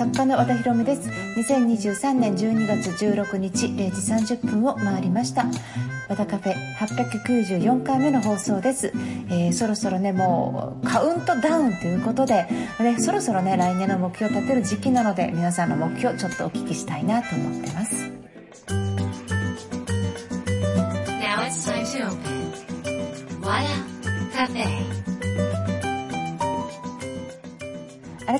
作家の和田博美です。2023年12月16日0時30分を回りました。和田カフェ894回目の放送です、えー、そろそろねもうカウントダウンということで、ね、そろそろね来年の目標を立てる時期なので皆さんの目標ちょっとお聞きしたいなと思ってます。Now it's time to open 和田カフェ。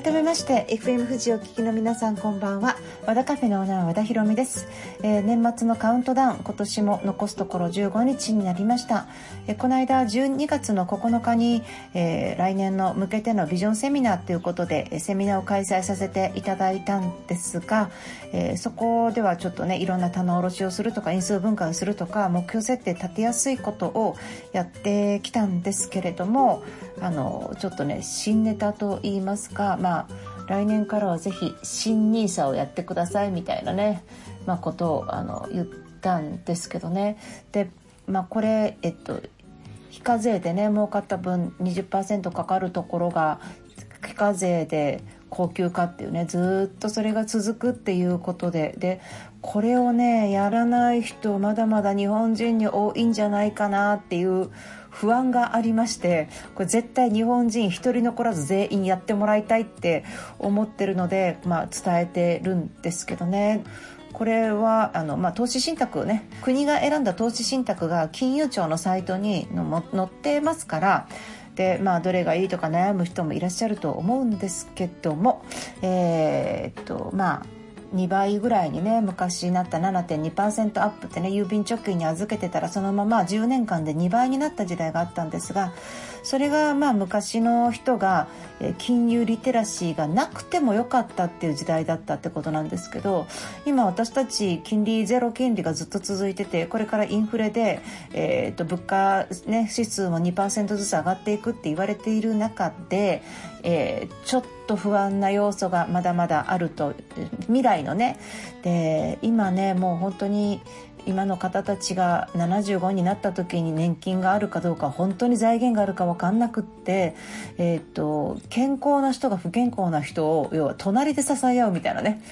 改めまして FM 富士を聞きの皆さんこんばんは。和田カフェのオーナー和田博美です、えー、年末のカウントダウン今年も残すところ15日になりました、えー、この間12月の9日に、えー、来年の向けてのビジョンセミナーということでセミナーを開催させていただいたんですが、えそこではちょっとねいろんな棚卸しをするとか因数分解をするとか目標設定立てやすいことをやってきたんですけれどもあのちょっとね新ネタと言いますかまあ来年からはぜひ新 NISA をやってくださいみたいなね、まあ、ことをあの言ったんですけどね。で、まあ、これえっと非課税でね儲かった分20%かかるところが非課税で高級化っていうねずっとそれが続くっていうことで。でこれをねやらない人まだまだ日本人に多いんじゃないかなっていう不安がありましてこれ絶対日本人一人残らず全員やってもらいたいって思ってるので、まあ、伝えてるんですけどね。これはあの、まあ、投資信託ね国が選んだ投資信託が金融庁のサイトに載ってますからで、まあ、どれがいいとか悩む人もいらっしゃると思うんですけどもえー、っとまあ2倍ぐらいにね昔なった7.2%アップってね郵便貯金に預けてたらそのまま10年間で2倍になった時代があったんですがそれがまあ昔の人が金融リテラシーがなくてもよかったっていう時代だったってことなんですけど今私たち金利ゼロ金利がずっと続いててこれからインフレで、えー、と物価、ね、指数も2%ずつ上がっていくって言われている中で、えー、ちょっと不安な要素がまだまだあると未来のね。で今ねもう本当に今の方たちが75になった時に年金があるかどうか本当に財源があるか分かんなくって、えー、っと健康な人が不健康な人を要は隣で支え合うみたいなね。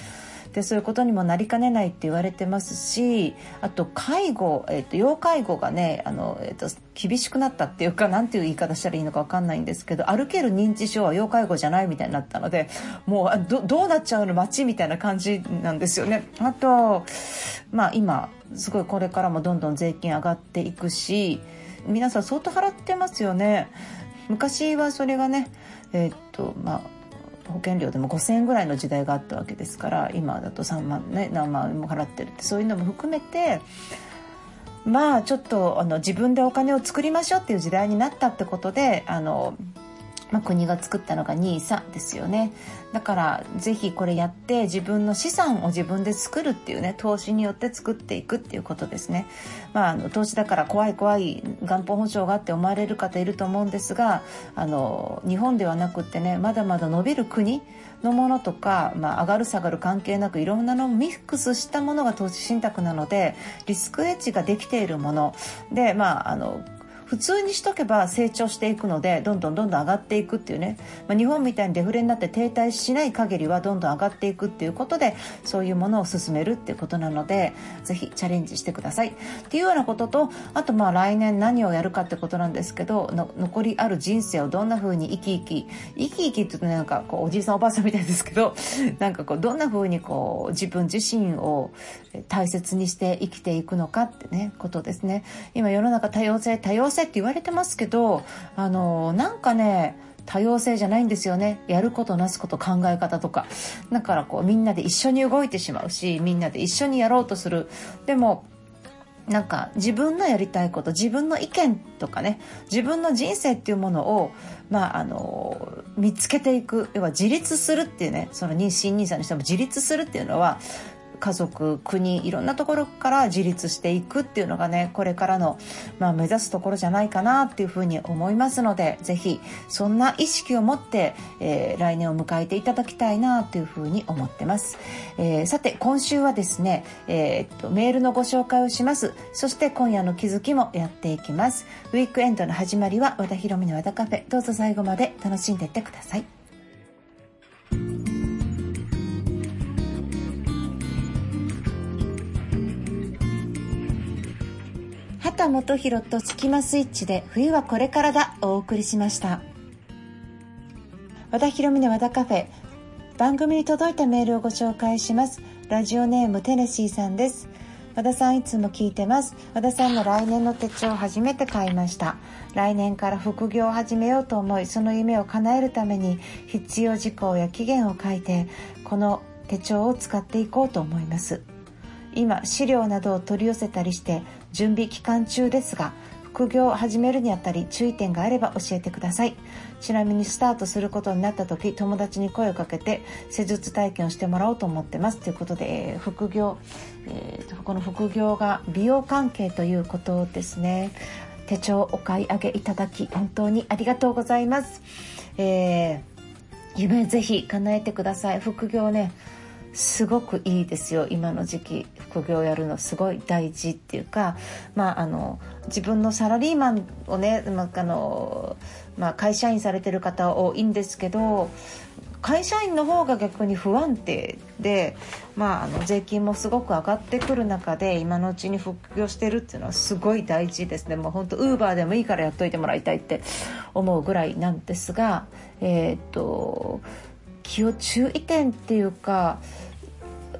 でそういうことにもなりかねないって言われてますしあと介護、えーと、要介護がねあの、えーと、厳しくなったっていうか何ていう言い方したらいいのか分かんないんですけど歩ける認知症は要介護じゃないみたいになったのでもうどどうなっちゃうの街みたいな感じなんですよね。あとまあ今すごいこれからもどんどん税金上がっていくし皆さん相当払ってますよね。昔はそれがねえー、っとまあ保険料でも5,000円ぐらいの時代があったわけですから今だと3万ね何万円も払ってるってそういうのも含めてまあちょっとあの自分でお金を作りましょうっていう時代になったってことであのまあ、国が作ったのが NISA ですよね。だからぜひこれやって自分の資産を自分で作るっていうね投資によって作っていくっていうことですね、まあ、あの投資だから怖い怖い元本保証があって思われる方いると思うんですがあの日本ではなくってねまだまだ伸びる国のものとか、まあ、上がる下がる関係なくいろんなのをミックスしたものが投資信託なのでリスクエッジができているもの。でまああの普通にしとけば成長していくのでどんどんどんどん上がっていくっていうね、まあ、日本みたいにデフレになって停滞しない限りはどんどん上がっていくっていうことでそういうものを進めるっていうことなのでぜひチャレンジしてください。っていうようなこととあとまあ来年何をやるかってことなんですけど残りある人生をどんな風に生き生き生き生きって言うとなんかこうおじいさんおばあさんみたいですけど なんかこうどんな風にこう自分自身を大切にして生きていくのかってねことですね。今世の中多様性多様性性って言われてますけどあのなんかね多様性じゃないんですよね。やることなすこと考え方とか。だからこうみんなで一緒に動いてしまうしみんなで一緒にやろうとする。でもなんか自分のやりたいこと自分の意見とかね自分の人生っていうものを、まあ、あの見つけていく。要は自立するっていうねその妊娠妊産にしても自立するっていうのは家族国いろんなところから自立していくっていうのがねこれからの、まあ、目指すところじゃないかなっていうふうに思いますので是非そんな意識を持って、えー、来年を迎えていただきたいなというふうに思ってます、えー、さて今週はですね、えー、っとメールのご紹介をします。そして今夜の気づきもやっていきます。ウィークエンドの始まりは和田博美の和田カフェ。どうぞ最後まで楽しんでいってください。田元宏とスキマスイッチで冬はこれからだお送りしました。和田博美の和田カフェ。番組に届いたメールをご紹介します。ラジオネームテネシーさんです。和田さんいつも聞いてます。和田さんの来年の手帳を初めて買いました。来年から副業を始めようと思いその夢を叶えるために必要事項や期限を書いてこの手帳を使っていこうと思います。今資料などを取り寄せたりして準備期間中ですが副業を始めるにあたり注意点があれば教えてください。ちなみにスタートすることになった時友達に声をかけて施術体験をしてもらおうと思ってます。ということで、えー、副業、えー、この副業が美容関係ということですね。手帳お買い上げいただき本当にありがとうございます、えー、夢ぜひ叶えてください。副業ねすごくいいですよ。今の時期副業やるのすごい大事っていうか、まあ、あの自分のサラリーマンをね、まあのまあ、会社員されてる方多いんですけど会社員の方が逆に不安定で、まあ、あの税金もすごく上がってくる中で今のうちに副業してるっていうのはすごい大事ですね。もう本当ウーバーでもいいからやっといてもらいたいって思うぐらいなんですがえー、っと気を注意点っていうか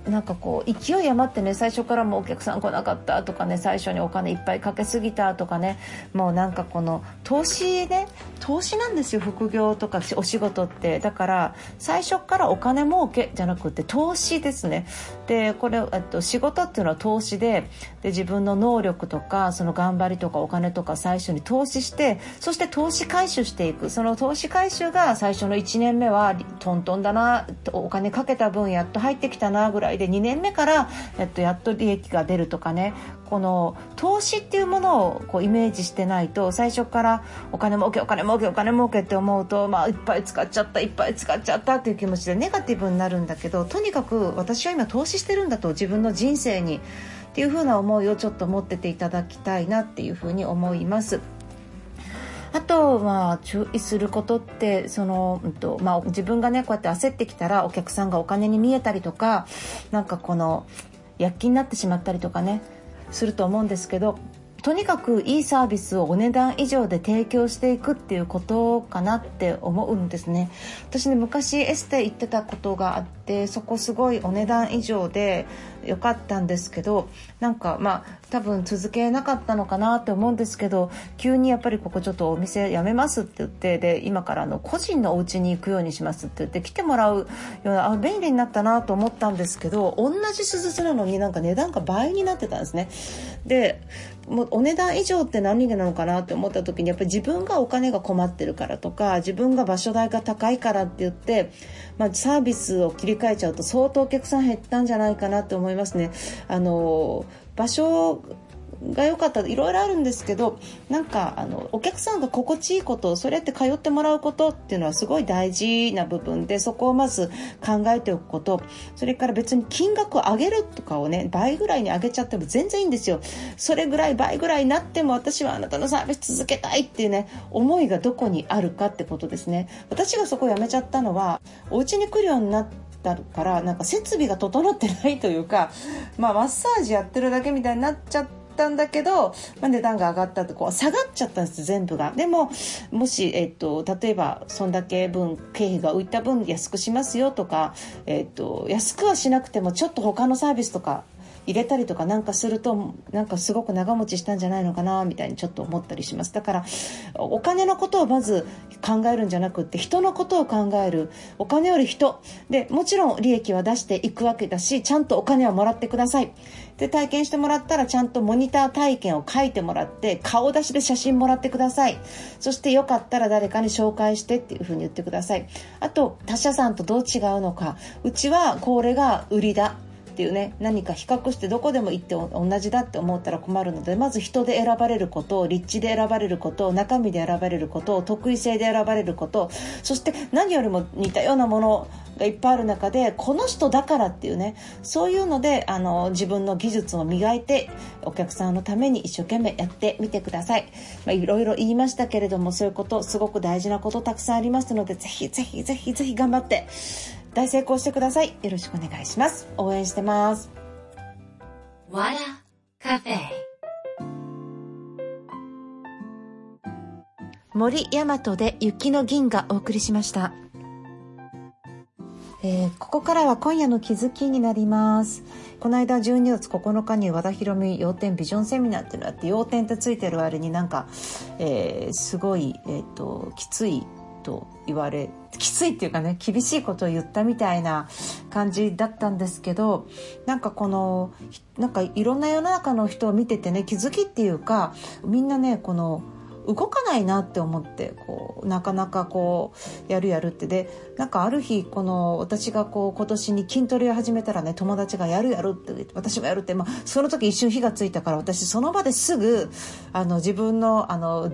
なんかこう勢い余ってね最初からもお客さん来なかったとかね最初にお金いっぱいかけすぎたとかねもうなんかこの投資ね投資なんですよ副業とかお仕事って。だから最初からお金儲けじゃなくて投資ですね。でこれ、と、仕事っていうのは投資でで自分の能力とかその頑張りとかお金とか最初に投資してそして投資回収していく。その投資回収が最初の1年目はトントンだなお金かけた分やっと入ってきたなぐらいで2年目から、えっと、やっと利益が出るとかねこの投資っていうものをこうイメージしてないと最初からお金儲けお金儲けお金儲けって思うと、まあ、いっぱい使っちゃったいっぱい使っちゃったっていう気持ちでネガティブになるんだけどとにかく私は今投資してるんだと自分の人生にっていう風な思いをちょっと持ってていただきたいなっていう風に思います。あと、まあ、注意することってその、うんとまあ、自分がねこうやって焦ってきたらお客さんがお金に見えたりとかなんかこの躍起になってしまったりとかねすると思うんですけどとにかくいいサービスをお値段以上で提供していくっていうことかなって思うんですね。私ね昔エステ行ってたことがあってそこすごいお値段以上で良かったんですけどなんかまあ多分続けなかったのかなって思うんですけど急にやっぱりここちょっとお店辞めますって言ってで今からの個人のお家に行くようにしますって言って来てもらうようなあ便利になったなと思ったんですけど同じ施術なのになんか値段が倍になってたんですね。でもうお値段以上って何なのかなって思った時にやっぱり自分がお金が困ってるからとか自分が場所代が高いからって言って、まあ、サービスを切り替えちゃうと相当お客さん減ったんじゃないかなって思います。ね。あの場所が良かったいろいろあるんですけどなんかあのお客さんが心地いいことそれって通ってもらうことっていうのはすごい大事な部分でそこをまず考えておくことそれから別に金額を上げるとかをね倍ぐらいに上げちゃっても全然いいんですよそれぐらい倍ぐらいになっても私はあなたのサービス続けたいっていうね思いがどこにあるかってことですね私がそこをやめちゃったのはお家に来るようになってだからなんか設備が整ってないというか、まあ、マッサージやってるだけみたいになっちゃったんだけど、まあ、値段が上がったとこう下がっちゃったんです全部が。でももし、えっと、例えばそんだけ分経費が浮いた分安くしますよとか、えっと、安くはしなくてもちょっと他のサービスとか入れたりとかなんかするとなんかすごく長持ちしたんじゃないのかなみたいにちょっと思ったりします。だからお金のことをまず考えるんじゃなくって人のことを考える。お金より人。でもちろん利益は出していくわけだしちゃんとお金はもらってください。で体験してもらったらちゃんとモニター体験を書いてもらって顔出しで写真もらってください。そしてよかったら誰かに紹介してっていうふうに言ってください。あと他社さんとどう違うのか。うちはこれが売りだ。っていうね何か比較してどこでも行って同じだって思ったら困るのでまず人で選ばれること立地で選ばれること中身で選ばれること得意性で選ばれることそして何よりも似たようなものがいっぱいある中でこの人だからっていうねそういうのであの自分の技術を磨いてお客さんのために一生懸命やってみてください、まあ、いろいろ言いましたけれどもそういうことすごく大事なことたくさんありますのでぜひぜひぜひぜひ頑張って大成功してください。よろしくお願いします。応援してます。わらカフェ森大和で雪の銀がお送りしました。えー、ここからは今夜の気づきになりますこの間12月9日に和田博美要点ビジョンセミナーっていうのがあって要点ってついてる割になんか、えー、すごい、えーと、きついと言われきついっていうかね厳しいことを言ったみたいな感じだったんですけどなんかこのなんかいろんな世の中の人を見ててね気づきっていうかみんなねこの動かないなって思ってこうなかなかこうやるやるって。でなんかある日この私がこう今年に筋トレを始めたらね友達がやるやるって私もやるって、まあ、その時一瞬火がついたから私その場ですぐあの自分のあの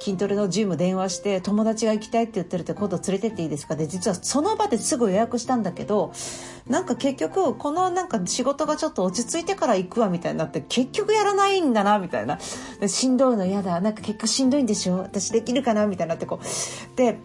筋トレのジム電話して友達が行きたいって言ってるって今度連れてっていいですか？で実はその場ですぐ予約したんだけどなんか結局このなんか仕事がちょっと落ち着いてから行くわみたいになって結局やらないんだなみたいな。しんどいの嫌だ。なんか結果しんどいんでしょ？私できるかなみたいになってこう。で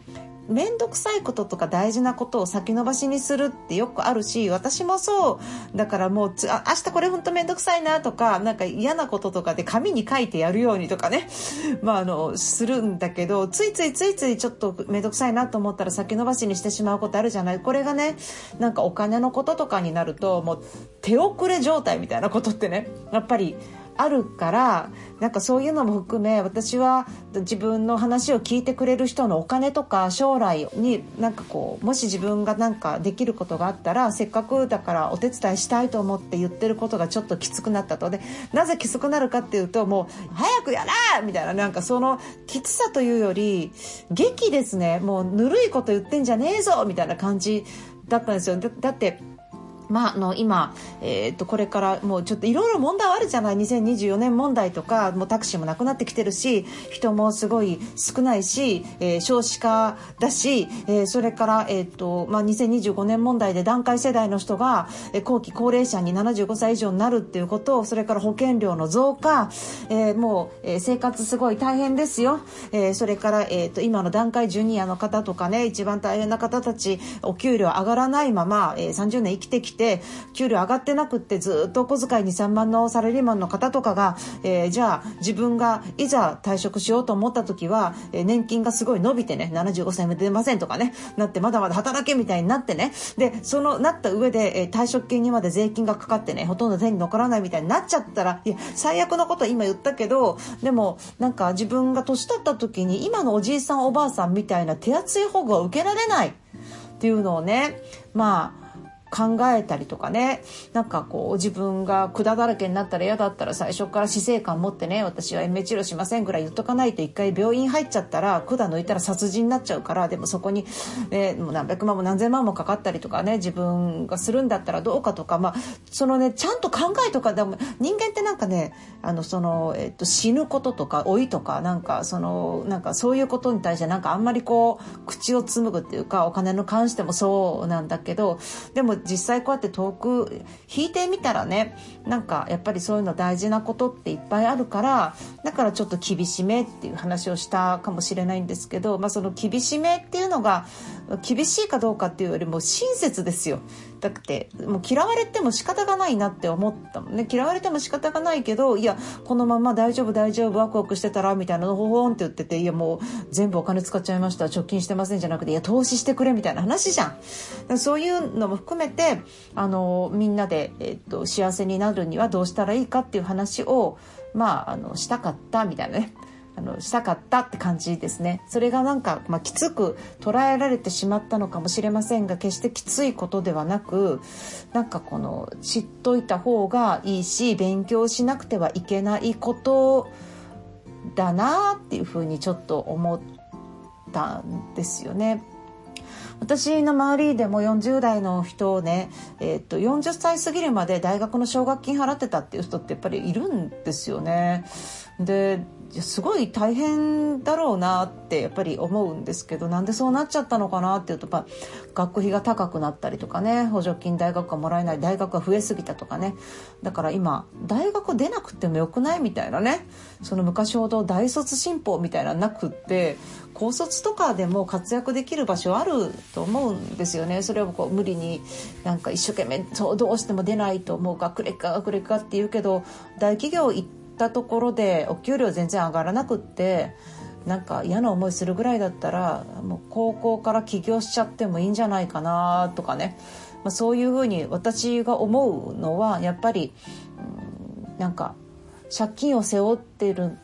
面倒くさいこととか大事なことを先延ばしにするってよくあるし私もそう。だからもうあ明日これ本当面倒くさいなとかなんか嫌なこととかで紙に書いてやるようにとかね。まああのするんだけどついついついついちょっと面倒くさいなと思ったら先延ばしにしてしまうことあるじゃない。これがねなんかお金のこととかになるともう手遅れ状態みたいなことってねやっぱりあるからなんかそういうのも含め私は自分の話を聞いてくれる人のお金とか将来になんかこうもし自分がなんかできることがあったらせっかくだからお手伝いしたいと思って言ってることがちょっときつくなったと。でなぜきつくなるかっていうともう早くやらみたいななんかそのきつさというより劇ですね。もうぬるいこと言ってんじゃねえぞみたいな感じだったんですよ。だってまあ、あの今、えー、っとこれからもうちょっといろいろ問題はあるじゃない？2024年問題とかもうタクシーもなくなってきてるし人もすごい少ないし、えー、少子化だし、えー、それから、えー、とまあ、2025年問題で団塊世代の人が、えー、後期高齢者に75歳以上になるっていうことそれから保険料の増加、えー、もう、えー、生活すごい大変ですよ、えー、それから、えー、っと今の団塊ジュニアの方とかね一番大変な方たちお給料上がらないまま、えー、30年生きてきてて給料上がってなくってずっとお小遣い23万のサラリーマンの方とかが、えー、じゃあ自分がいざ退職しようと思った時は、えー、年金がすごい伸びてね75歳まで出ませんとかねなってまだまだ働けみたいになってね。でそのなった上で、えー、退職金にまで税金がかかってねほとんど手に残らないみたいになっちゃったらいや最悪のこと今言ったけどでもなんか自分が年取った時に今のおじいさんおばあさんみたいな手厚い保護は受けられないっていうのをねまあ考えたりとかね。なんかこう自分が管だらけになったら嫌だったら最初から死生観持ってね私は延命治療しませんぐらい言っとかないと一回病院入っちゃったら管抜いたら殺人になっちゃうからでもそこに、ね、もう何百万も何千万もかかったりとかね自分がするんだったらどうかとかまあそのねちゃんと考えとかでも人間ってなんかねあのその、えっと、死ぬこととか老いとかなんかそのなんかそういうことに対してなんかあんまりこう口を紡ぐっていうかお金の関してもそうなんだけどでも実際こうやって遠く引いてみたらねなんかやっぱりそういうの大事なことっていっぱいあるからだからちょっと厳しめっていう話をしたかもしれないんですけど、まあ、その厳しめっていうのが厳しいかどうかっていうよりも親切ですよ。だってもう嫌われても仕方がないなって思ったもん。ね嫌われても仕方がないけどいやこのまま大丈夫大丈夫ワクワクしてたらみたいなのほほんって言ってていやもう全部お金使っちゃいました貯金してませんじゃなくていや投資してくれみたいな話じゃん。そういうのも含めてあのみんなで、えっと、幸せになるにはどうしたらいいかっていう話をまああのしたかったみたいなね。あのしたかったって感じですねそれがなんか、まあ、きつく捉えられてしまったのかもしれませんが決してきついことではなくなんかこの知っといた方がいいし勉強しなくてはいけないことだなっていうふうにちょっと思ったんですよね。私の周りでも40代の人をね、えー、っと40歳過ぎるまで大学の奨学金払ってたっていう人ってやっぱりいるんですよね。ですごい大変だろうなってやっぱり思うんですけどなんでそうなっちゃったのかなっていうとやっ学費が高くなったりとかね補助金大学がもらえない大学が増えすぎたとかね。だから今大学出なくてもよくないみたいなね。その昔ほど大卒進歩みたいななくって高卒とかでも活躍できる場所あると思うんですよね。それをこう無理になんか一生懸命そうどうしても出ないともう学歴か学歴かって言うけど大企業行ったところでお給料全然上がらなくってなんか嫌な思いするぐらいだったらもう高校から起業しちゃってもいいんじゃないかなとかね、まあ、そういうふうに私が思うのはやっぱり、うん、なんか借金を背負ってる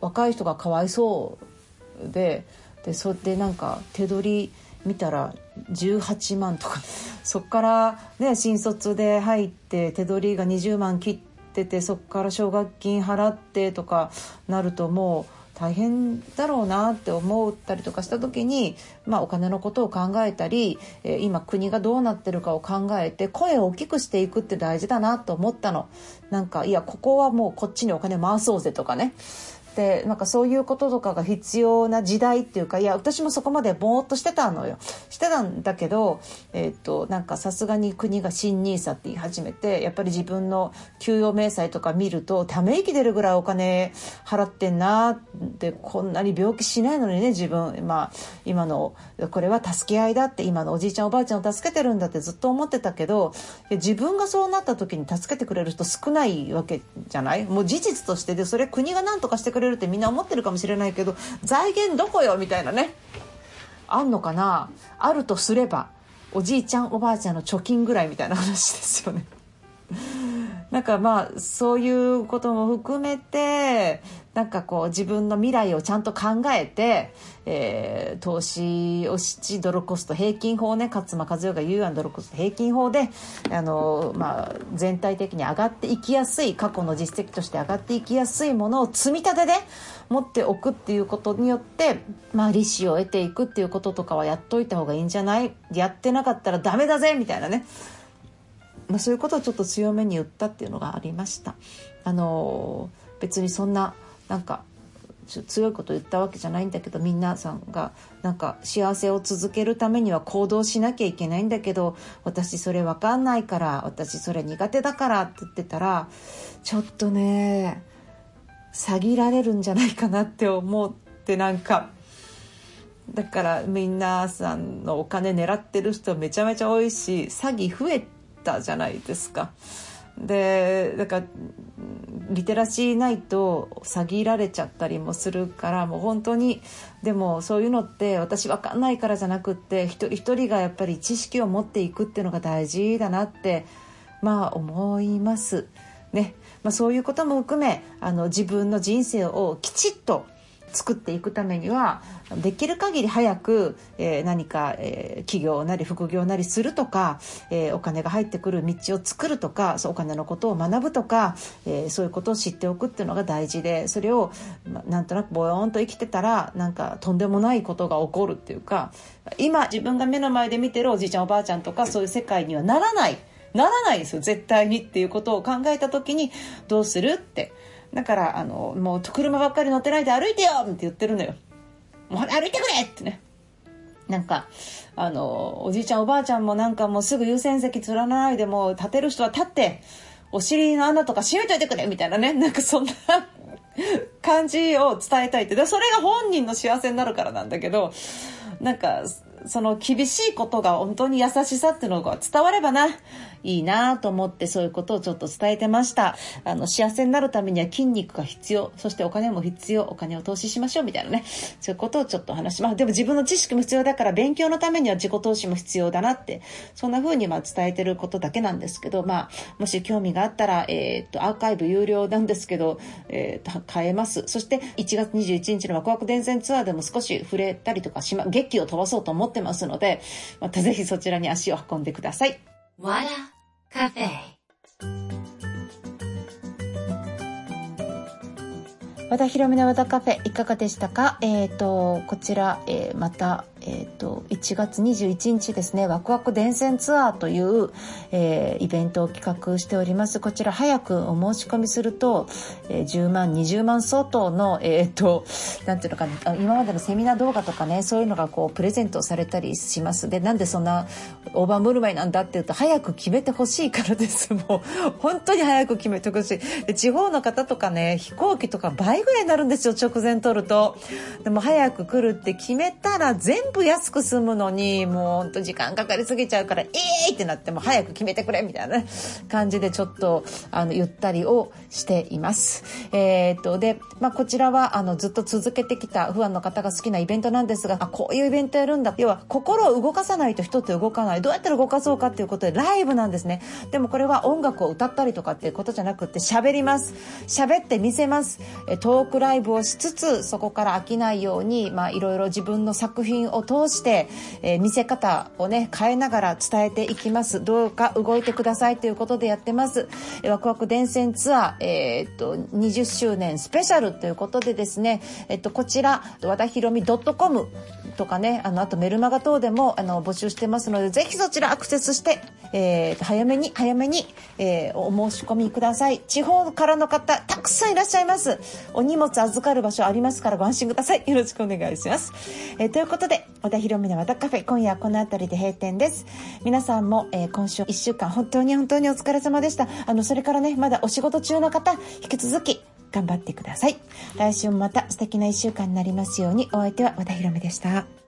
若い人がかわいそうででそれでなんか手取り見たら18万とか。そっからね新卒で入って手取りが20万切ってててそこから奨学金払ってとかなるともう大変だろうなって思ったりとかした時に、まあ、お金のことを考えたり、今国がどうなってるかを考えて声を大きくしていくって大事だなと思ったの。なんかいやここはもうこっちにお金回そうぜとかねってなんかそういうこととかが必要な時代っていうかいや私もそこまでぼーっとしてたのよ。してたんだけど、え、っとなんかさすがに国が新 NISA って言い始めてやっぱり自分の給与明細とか見るとため息出るぐらいお金払ってんなってこんなに病気しないのにね自分。まあ今のこれは助け合いだって今のおじいちゃんおばあちゃんを助けてるんだってずっと思ってたけど自分がそうなった時に助けてくれる人少ないわけじゃない？もう事実としてでそれ国が何とかしてくれれるってみんな思ってるかもしれないけど財源どこよみたいなねあんのかな？あるとすればおじいちゃんおばあちゃんの貯金ぐらいみたいな話ですよね。なんかまあそういうことも含めてなんかこう自分の未来をちゃんと考えて、えー、投資をしドルコスト平均法ね勝間和代が言うようなドルコスト平均法であの、まあ、全体的に上がっていきやすい過去の実績として上がっていきやすいものを積み立てで持っておくっていうことによって、まあ、利子を得ていくっていうこととかはやっといた方がいいんじゃない？やってなかったらダメだぜみたいなね。まあ、そういうことをちょっと強めに言ったっていうのがありました。あの別にそんななんか強いこと言ったわけじゃないんだけど皆さんがなんか幸せを続けるためには行動しなきゃいけないんだけど私それ分かんないから私それ苦手だからって言ってたらちょっとね詐欺られるんじゃないかなって思ってなんかだから皆さんのお金狙ってる人めちゃめちゃ多いし詐欺増えたじゃないですか。でだからリテラシーないと詐欺られちゃったりもするからもう本当にでもそういうのって私分かんないからじゃなくって一人一人がやっぱり知識を持っていくっていうのが大事だなってまあ思います。ねまあ、そういうことも含めあの自分の人生をきちっと作っていくためにはできる限り早く、えー、何か、えー、企業なり副業なりするとか、えー、お金が入ってくる道を作るとかそうお金のことを学ぶとか、えそういうことを知っておくっていうのが大事でそれを、ま、なんとなくボヨーンと生きてたらなんかとんでもないことが起こるっていうか今自分が目の前で見てるおじいちゃんおばあちゃんとかそういう世界にはならないならないですよ絶対にっていうことを考えた時にどうするって。だからあのもう車ばっかり乗ってないで歩いてよって言ってるのよ。もう歩いてくれってね。なんかあのおじいちゃんおばあちゃんもなんかもうすぐ優先席連らないでもう立てる人は立ってお尻の穴とか閉めといてくれみたいなね。なんかそんな 感じを伝えたいって。でそれが本人の幸せになるからなんだけどなんかその厳しいことが本当に優しさっていうのが伝わればな、いいなと思ってそういうことをちょっと伝えてました。あの、幸せになるためには筋肉が必要、そしてお金も必要、お金を投資しましょうみたいなね、そういうことをちょっと話します。でも自分の知識も必要だから勉強のためには自己投資も必要だなって、そんな風にまあ伝えてることだけなんですけど、まあ、もし興味があったら、えー、っと、アーカイブ有料なんですけど、えー、っと、買えます。そして1月21日のワクワク伝染ツアーでも少し触れたりとかしま、劇を飛ばそうと思ってますので、またぜひそちらに足を運んでください。わらカフェ和田博美の和田カフェいかがでしたか？えっ、ー、とこちら、えー、またえっ、ー、と1月21日ですねワクワク電線ツアーという、えー、イベントを企画しております。こちら早くお申し込みすると、えー、10万20万相当のえっ、ー、となんていうのか今までのセミナー動画とかねそういうのがこうプレゼントされたりします。でなんでそんな大盤振る舞いなんだっていうと早く決めてほしいからです。もう本当に早く決めてほしい。地方の方とかね飛行機とか倍ぐらいになるんですよ直前取ると。でも早く来るって決めたら全部プ安く済むのにもうほんと時間かかりすぎちゃうからえー、ってなっても早く決めてくれみたいな感じでちょっとあのゆったりをしています。えー、っとで、まあ、こちらはあのずっと続けてきたファンの方が好きなイベントなんですがあこういうイベントやるんだ要は心を動かさないと人って動かない。どうやったら動かそうかっていうことでライブなんですね。でもこれは音楽を歌ったりとかっていうことじゃなくて喋ります。喋って見せますえトークライブをしつつそこから飽きないようにまあいろいろ自分の作品を通して、えー、見せ方をね変えながら伝えていきます。どうか動いてくださいということでやってます。ワクワク伝染ツアー、えー、っと20周年スペシャルということでですね、えっと、こちら和田ひろみ .com とかねあのあとメルマガ等でもあの募集してますのでぜひそちらアクセスして、えー、早めに早めに、えー、お申し込みください。地方からの方たくさんいらっしゃいます。お荷物預かる場所ありますからご安心ください。よろしくお願いします、えー、ということで和田ひろみの和田カフェ今夜はこの辺りで閉店です。皆さんも、えー、今週1週間本当に本当にお疲れ様でした。あのそれからねまだお仕事中の方引き続き頑張ってください。来週もまた素敵な1週間になりますように。お相手は和田ひろみでした。